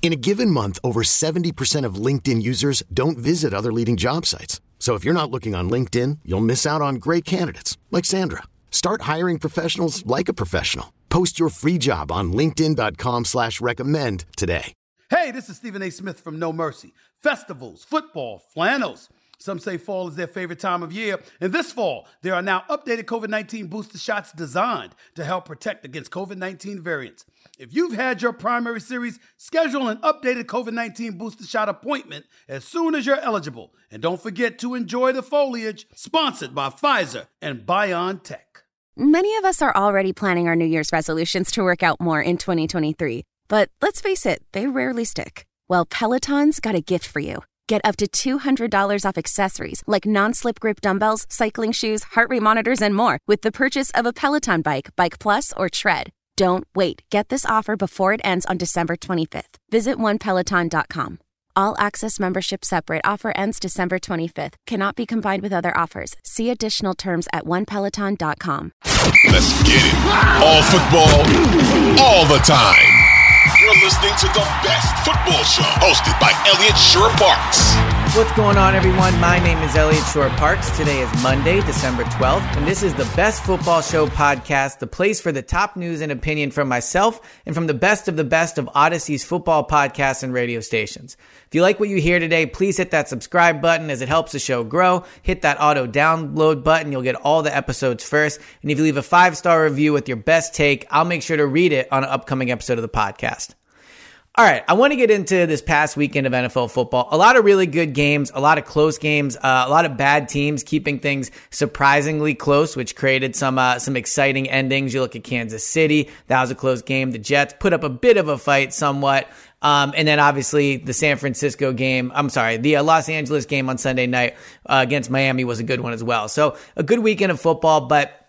In a given month, over 70% of LinkedIn users don't visit other leading job sites. So if you're not looking on LinkedIn, you'll miss out on great candidates like Sandra. Start hiring professionals like a professional. Post your free job on LinkedIn.com slash recommend today. Hey, this is Stephen A. Smith from No Mercy. Festivals, football, flannels. Some say fall is their favorite time of year. And this fall, there are now updated COVID 19 booster shots designed to help protect against COVID 19 variants. If you've had your primary series, schedule an updated COVID 19 booster shot appointment as soon as you're eligible. And don't forget to enjoy the foliage, sponsored by Pfizer and BioNTech. Many of us are already planning our New Year's resolutions to work out more in 2023. But let's face it, they rarely stick. Well, Peloton's got a gift for you. Get up to $200 off accessories like non slip grip dumbbells, cycling shoes, heart rate monitors, and more with the purchase of a Peloton bike, Bike Plus, or Tread. Don't wait. Get this offer before it ends on December 25th. Visit onepeloton.com. All access membership separate offer ends December 25th. Cannot be combined with other offers. See additional terms at onepeloton.com. Let's get it. All football, all the time. You're listening to the best football show hosted by Eliot Shorr-Parks. What's going on, everyone? My name is Elliot Shore Parks. Today is Monday, December 12th, and this is the Best Football Show podcast, the place for the top news and opinion from myself and from the best of the best of Audacy's football podcasts and radio stations. If you like what you hear today, please hit that subscribe button as it helps the show grow. Hit that auto download button. You'll get all the episodes first. And if you leave a five star review with your best take, I'll make sure to read it on an upcoming episode of the podcast. All right, I want to get into this past weekend of NFL football. A lot of really good games, a lot of close games, uh, a lot of bad teams keeping things surprisingly close, which created some uh, some exciting endings. You look at Kansas City, that was a close game. The Jets put up a bit of a fight, somewhat. Um, and then obviously the San Francisco game, I'm sorry, the uh, Los Angeles game on Sunday night uh, against Miami was a good one as well. So a good weekend of football, but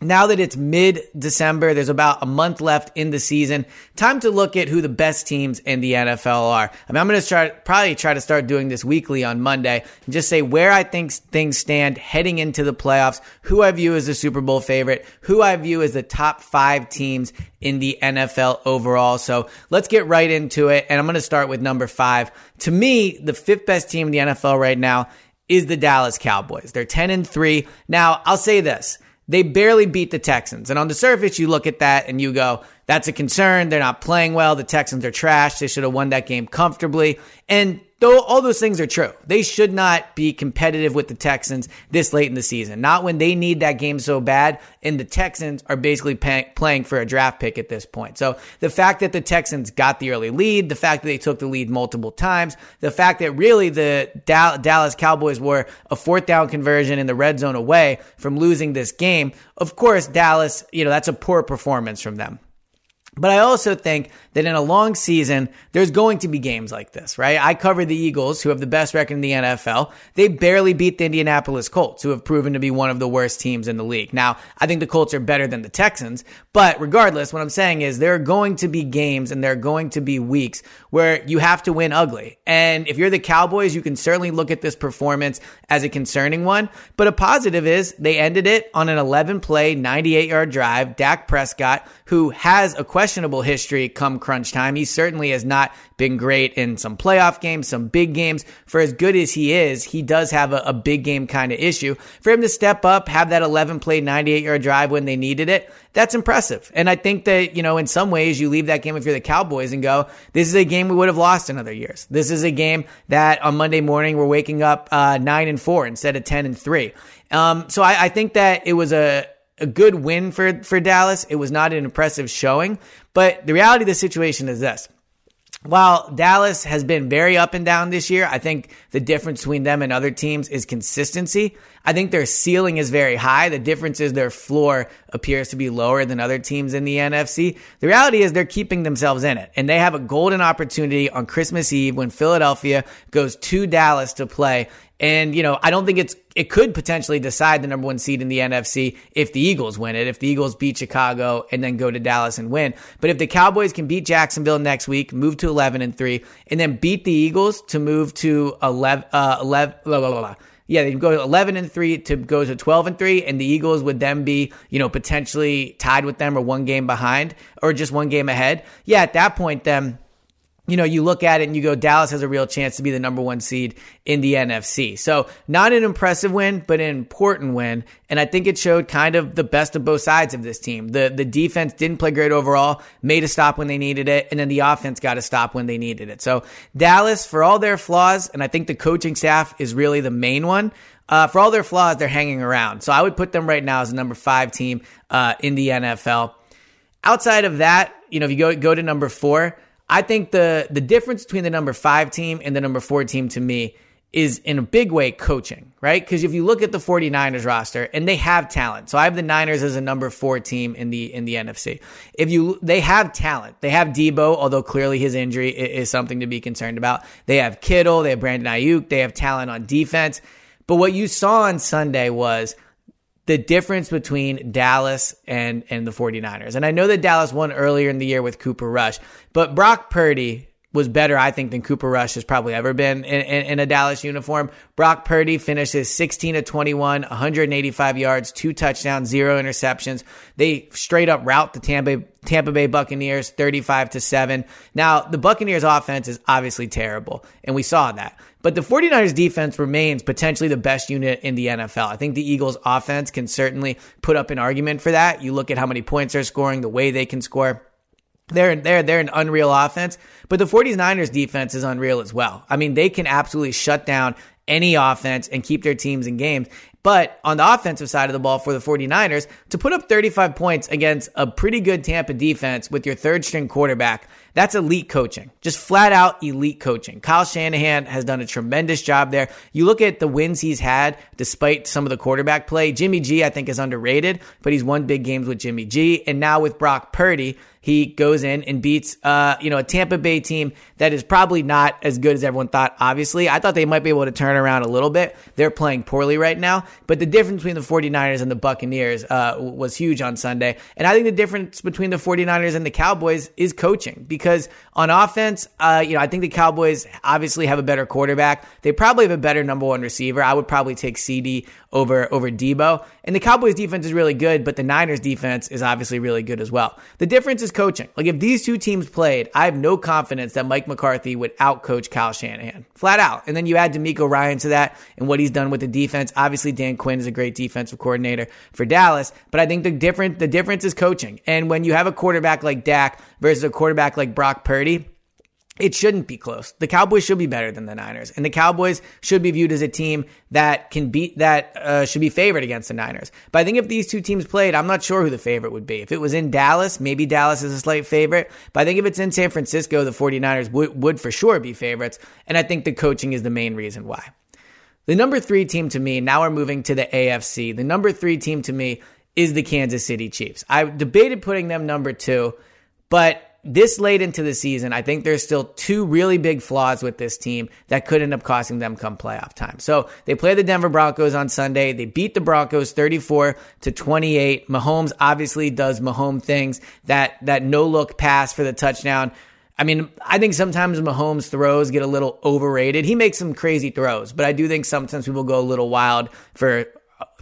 now that it's mid December, there's about a month left in the season. Time to look at who the best teams in the NFL are. I mean, I'm going to try, probably try to start doing this weekly on Monday and just say where I think things stand heading into the playoffs, who I view as a Super Bowl favorite, who I view as the top five teams in the NFL overall. So let's get right into it. And I'm going to start with number five. To me, the fifth best team in the NFL right now is the Dallas Cowboys. They're 10 and three. Now, I'll say this. They barely beat the Texans. And on the surface, you look at that and you go, that's a concern. They're not playing well. The Texans are trash. They should have won that game comfortably. And though all those things are true, they should not be competitive with the Texans this late in the season. Not when they need that game so bad. And the Texans are basically pay- playing for a draft pick at this point. So the fact that the Texans got the early lead, the fact that they took the lead multiple times, the fact that really the Dal- Dallas Cowboys were a fourth down conversion in the red zone away from losing this game. Of course, Dallas, you know, that's a poor performance from them. But I also think that in a long season, there's going to be games like this, right? I cover the Eagles, who have the best record in the NFL. They barely beat the Indianapolis Colts, who have proven to be one of the worst teams in the league. Now, I think the Colts are better than the Texans, but regardless, what I'm saying is there are going to be games and there are going to be weeks where you have to win ugly. And if you're the Cowboys, you can certainly look at this performance as a concerning one. But a positive is they ended it on an 11 play, 98 yard drive. Dak Prescott, who has a questionable history come crunch time. He certainly has not been great in some playoff games, some big games. For as good as he is, he does have a, a big game kind of issue. For him to step up, have that 11 play, 98 yard drive when they needed it, that's impressive. And I think that, you know, in some ways you leave that game if you're the Cowboys and go, this is a game we would have lost in other years. This is a game that on Monday morning we're waking up uh, nine and four instead of 10 and three. Um, so I, I think that it was a, a good win for, for Dallas. It was not an impressive showing, but the reality of the situation is this while Dallas has been very up and down this year, I think the difference between them and other teams is consistency. I think their ceiling is very high. The difference is their floor appears to be lower than other teams in the NFC. The reality is they're keeping themselves in it and they have a golden opportunity on Christmas Eve when Philadelphia goes to Dallas to play and, you know, I don't think it's, it could potentially decide the number one seed in the NFC if the Eagles win it, if the Eagles beat Chicago and then go to Dallas and win. But if the Cowboys can beat Jacksonville next week, move to 11 and 3, and then beat the Eagles to move to 11, uh, 11, blah, blah, blah, blah. Yeah, they go 11 and 3 to go to 12 and 3 and the Eagles would then be, you know, potentially tied with them or one game behind or just one game ahead. Yeah, at that point then you know, you look at it and you go, Dallas has a real chance to be the number one seed in the NFC. So not an impressive win, but an important win. And I think it showed kind of the best of both sides of this team. The, the defense didn't play great overall, made a stop when they needed it. And then the offense got a stop when they needed it. So Dallas, for all their flaws, and I think the coaching staff is really the main one. Uh, for all their flaws, they're hanging around. So I would put them right now as a number five team uh, in the NFL. Outside of that, you know, if you go go to number four, I think the the difference between the number five team and the number four team to me is in a big way coaching, right? Because if you look at the 49ers roster and they have talent. So I have the Niners as a number four team in the in the NFC. If you they have talent. They have Deebo, although clearly his injury is something to be concerned about. They have Kittle, they have Brandon Aiyuk, they have talent on defense. But what you saw on Sunday was the difference between Dallas and, and the 49ers. And I know that Dallas won earlier in the year with Cooper Rush, but Brock Purdy was better, I think, than Cooper Rush has probably ever been in, in, in, a Dallas uniform. Brock Purdy finishes 16 to 21, 185 yards, two touchdowns, zero interceptions. They straight up rout the Tampa, Tampa Bay Buccaneers 35 to 7. Now, the Buccaneers offense is obviously terrible, and we saw that. But the 49ers defense remains potentially the best unit in the NFL. I think the Eagles offense can certainly put up an argument for that. You look at how many points they're scoring, the way they can score. They're, they're, they're an unreal offense, but the 49ers defense is unreal as well. I mean, they can absolutely shut down any offense and keep their teams in games. But on the offensive side of the ball for the 49ers, to put up 35 points against a pretty good Tampa defense with your third string quarterback, that's elite coaching. Just flat out elite coaching. Kyle Shanahan has done a tremendous job there. You look at the wins he's had despite some of the quarterback play. Jimmy G, I think, is underrated, but he's won big games with Jimmy G. And now with Brock Purdy, he goes in and beats, uh, you know, a Tampa Bay team that is probably not as good as everyone thought. Obviously, I thought they might be able to turn around a little bit. They're playing poorly right now, but the difference between the 49ers and the Buccaneers, uh, was huge on Sunday. And I think the difference between the 49ers and the Cowboys is coaching because on offense, uh, you know, I think the Cowboys obviously have a better quarterback. They probably have a better number one receiver. I would probably take CeeDee over, over Deebo. And the Cowboys defense is really good, but the Niners defense is obviously really good as well. The difference is coaching. Like if these two teams played, I have no confidence that Mike McCarthy would outcoach Kyle Shanahan. Flat out. And then you add DeMeco Ryan to that and what he's done with the defense. Obviously, Dan Quinn is a great defensive coordinator for Dallas, but I think the different, the difference is coaching. And when you have a quarterback like Dak versus a quarterback like Brock Purdy, it shouldn't be close. The Cowboys should be better than the Niners, and the Cowboys should be viewed as a team that can beat that uh, should be favored against the Niners. But I think if these two teams played, I'm not sure who the favorite would be. If it was in Dallas, maybe Dallas is a slight favorite. But I think if it's in San Francisco, the 49ers would, would for sure be favorites. And I think the coaching is the main reason why. The number three team to me, now we're moving to the AFC. The number three team to me is the Kansas City Chiefs. I debated putting them number two, but this late into the season, I think there's still two really big flaws with this team that could end up costing them come playoff time. So they play the Denver Broncos on Sunday. They beat the Broncos 34 to 28. Mahomes obviously does Mahomes things that, that no look pass for the touchdown. I mean, I think sometimes Mahomes throws get a little overrated. He makes some crazy throws, but I do think sometimes people go a little wild for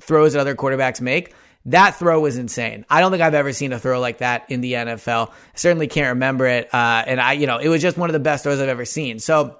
throws that other quarterbacks make. That throw was insane. I don't think I've ever seen a throw like that in the NFL. I certainly can't remember it. Uh, and I, you know, it was just one of the best throws I've ever seen. So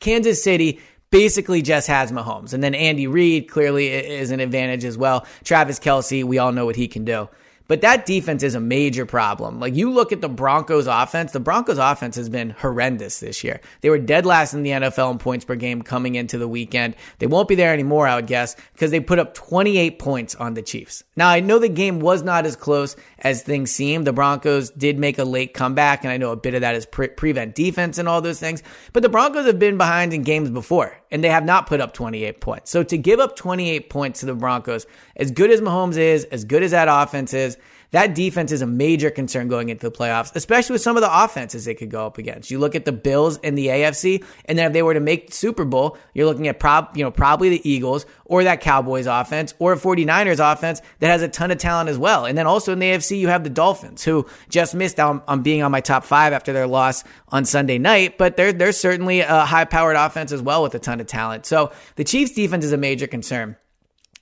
Kansas City basically just has Mahomes. And then Andy Reid clearly is an advantage as well. Travis Kelce, we all know what he can do. But that defense is a major problem. Like you look at the Broncos offense, the Broncos offense has been horrendous this year. They were dead last in the NFL in points per game coming into the weekend. They won't be there anymore, I would guess, because they put up 28 points on the Chiefs. Now, I know the game was not as close as things seemed. The Broncos did make a late comeback, and I know a bit of that is pre- prevent defense and all those things. But the Broncos have been behind in games before, and they have not put up 28 points. So to give up 28 points to the Broncos, as good as Mahomes is, as good as that offense is, that defense is a major concern going into the playoffs, especially with some of the offenses they could go up against. You look at the Bills and the AFC, and then if they were to make Super Bowl, you're looking at prob, you know, probably the Eagles or that Cowboys offense or a 49ers offense that has a ton of talent as well. And then also in the AFC, you have the Dolphins who just missed out on being on my top five after their loss on Sunday night, but they're, they're certainly a high powered offense as well with a ton of talent. So the Chiefs defense is a major concern.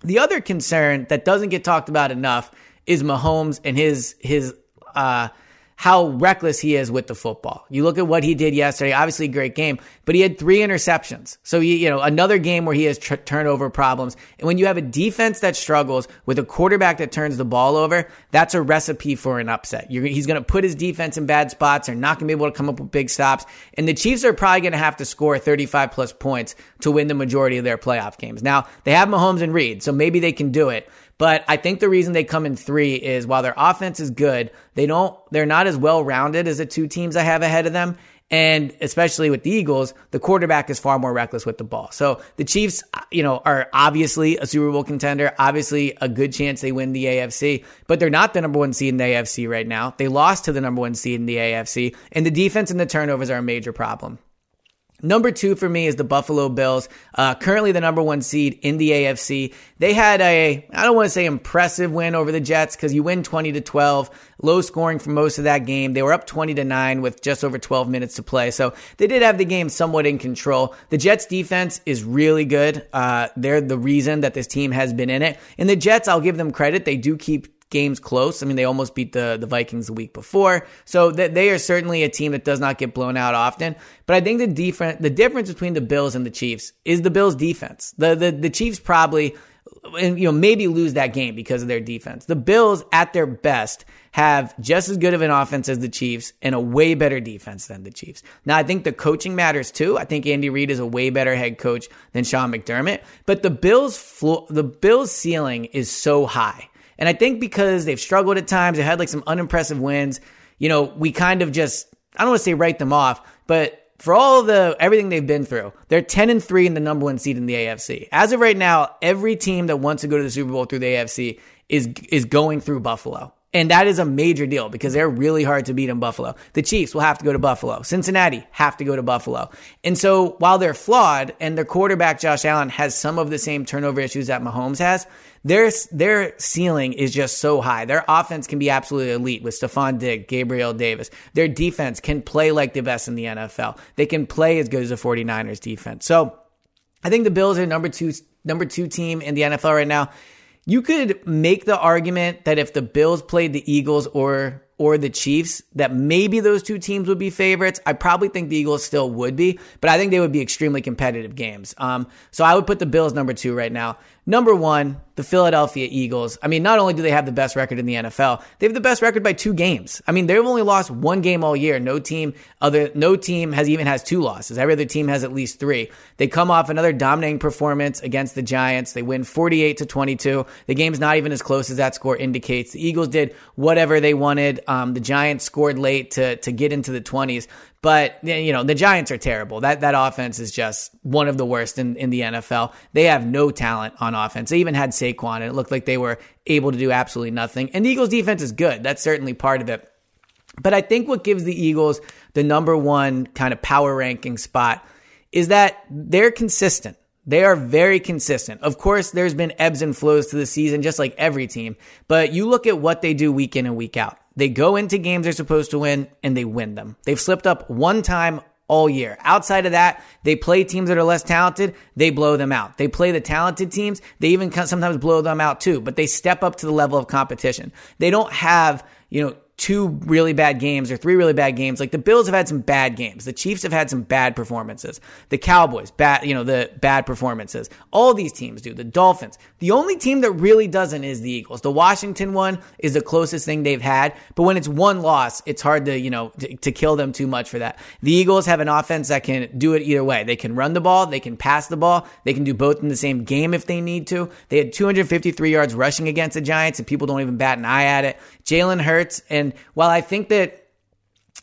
The other concern that doesn't get talked about enough is Mahomes and his his uh how reckless he is with the football. You look at what he did yesterday, obviously great game, but he had three interceptions. So, you, you know, another game where he has tr- turnover problems. And when you have a defense that struggles with a quarterback that turns the ball over, that's a recipe for an upset. You're, he's going to put his defense in bad spots. They're not going to be able to come up with big stops. And the Chiefs are probably going to have to score 35 plus points to win the majority of their playoff games. Now, they have Mahomes and Reid, so maybe they can do it. But I think the reason they come in three is while their offense is good, they don't, they're not as well rounded as the two teams I have ahead of them. And especially with the Eagles, the quarterback is far more reckless with the ball. So the Chiefs, you know, are obviously a Super Bowl contender, obviously a good chance they win the AFC, but they're not the number one seed in the AFC right now. They lost to the number one seed in the AFC, and the defense and the turnovers are a major problem. Number two for me is the Buffalo Bills, uh, currently the number one seed in the AFC. They had a, I don't want to say impressive win over the Jets because you win 20 to 12, low scoring for most of that game. They were up 20 to 9 with just over 12 minutes to play. So they did have the game somewhat in control. The Jets defense is really good. Uh, they're the reason that this team has been in it. And the Jets, I'll give them credit. They do keep games close. I mean, they almost beat the, the Vikings the week before. So they are certainly a team that does not get blown out often. But I think the defense, the difference between the Bills and the Chiefs is the Bills defense. The, the, the Chiefs probably, you know, maybe lose that game because of their defense. The Bills at their best have just as good of an offense as the Chiefs and a way better defense than the Chiefs. Now, I think the coaching matters too. I think Andy Reid is a way better head coach than Sean McDermott, but the Bills floor, the Bills ceiling is so high. And I think because they've struggled at times, they had like some unimpressive wins, you know, we kind of just, I don't want to say write them off, but for all the everything they've been through, they're 10 and 3 in the number 1 seed in the AFC. As of right now, every team that wants to go to the Super Bowl through the AFC is is going through Buffalo. And that is a major deal because they're really hard to beat in Buffalo. The Chiefs will have to go to Buffalo. Cincinnati have to go to Buffalo. And so while they're flawed and their quarterback, Josh Allen, has some of the same turnover issues that Mahomes has, their, their ceiling is just so high. Their offense can be absolutely elite with Stefon Diggs, Gabriel Davis. Their defense can play like the best in the NFL. They can play as good as the 49ers defense. So I think the Bills are number two, number two team in the NFL right now. You could make the argument that if the Bills played the Eagles or or the Chiefs, that maybe those two teams would be favorites. I probably think the Eagles still would be, but I think they would be extremely competitive games. Um, so I would put the Bills number two right now. Number one, the Philadelphia Eagles. I mean, not only do they have the best record in the NFL, they have the best record by two games. I mean, they've only lost one game all year. No team other, no team has even has two losses. Every other team has at least three. They come off another dominating performance against the Giants. They win 48 to 22. The game's not even as close as that score indicates. The Eagles did whatever they wanted. Um, the Giants scored late to, to get into the 20s. But you know the Giants are terrible. That that offense is just one of the worst in, in the NFL. They have no talent on offense. They even had Saquon, and it looked like they were able to do absolutely nothing. And the Eagles' defense is good. That's certainly part of it. But I think what gives the Eagles the number one kind of power ranking spot is that they're consistent. They are very consistent. Of course, there's been ebbs and flows to the season, just like every team. But you look at what they do week in and week out. They go into games they're supposed to win and they win them. They've slipped up one time all year. Outside of that, they play teams that are less talented, they blow them out. They play the talented teams, they even sometimes blow them out too, but they step up to the level of competition. They don't have, you know, two really bad games or three really bad games. Like the Bills have had some bad games. The Chiefs have had some bad performances. The Cowboys, bad, you know, the bad performances. All these teams do. The Dolphins. The only team that really doesn't is the Eagles. The Washington one is the closest thing they've had. But when it's one loss, it's hard to, you know, to, to kill them too much for that. The Eagles have an offense that can do it either way. They can run the ball. They can pass the ball. They can do both in the same game if they need to. They had 253 yards rushing against the Giants and people don't even bat an eye at it. Jalen Hurts. And while I think that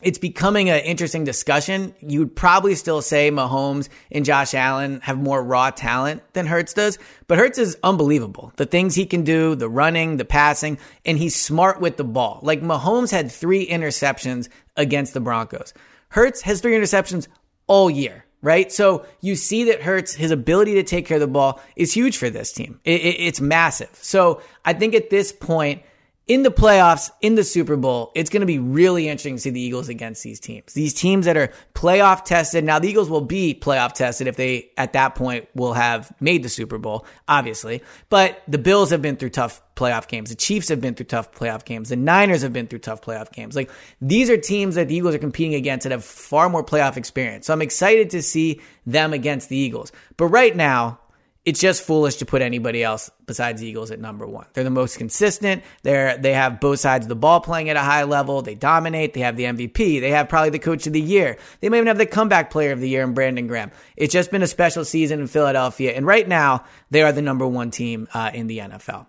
it's becoming an interesting discussion. You would probably still say Mahomes and Josh Allen have more raw talent than Hurts does, but Hurts is unbelievable. The things he can do, the running, the passing, and he's smart with the ball. Like Mahomes had three interceptions against the Broncos. Hurts has three interceptions all year right? So you see that Hurts, his ability to take care of the ball is huge for this team. It, it, it's massive. So I think at this point, in the playoffs, in the Super Bowl, it's going to be really interesting to see the Eagles against these teams. These teams that are playoff tested. Now, the Eagles will be playoff tested if they, at that point, will have made the Super Bowl, obviously. But the Bills have been through tough playoff games. The Chiefs have been through tough playoff games. The Niners have been through tough playoff games. Like, these are teams that the Eagles are competing against that have far more playoff experience. So I'm excited to see them against the Eagles. But right now, it's just foolish to put anybody else besides Eagles at number one. They're the most consistent. They're they have both sides of the ball playing at a high level. They dominate. They have the MVP. They have probably the coach of the year. They may even have the comeback player of the year in Brandon Graham. It's just been a special season in Philadelphia, and right now they are the number one team uh, in the NFL.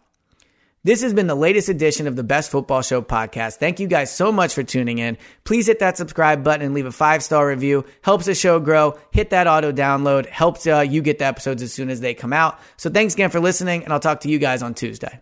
This has been the latest edition of the Best Football Show podcast. Thank you guys so much for tuning in. Please hit that subscribe button and leave a five star review. Helps the show grow. Hit that auto download. Helps uh, you get the episodes as soon as they come out. So thanks again for listening, and I'll talk to you guys on Tuesday.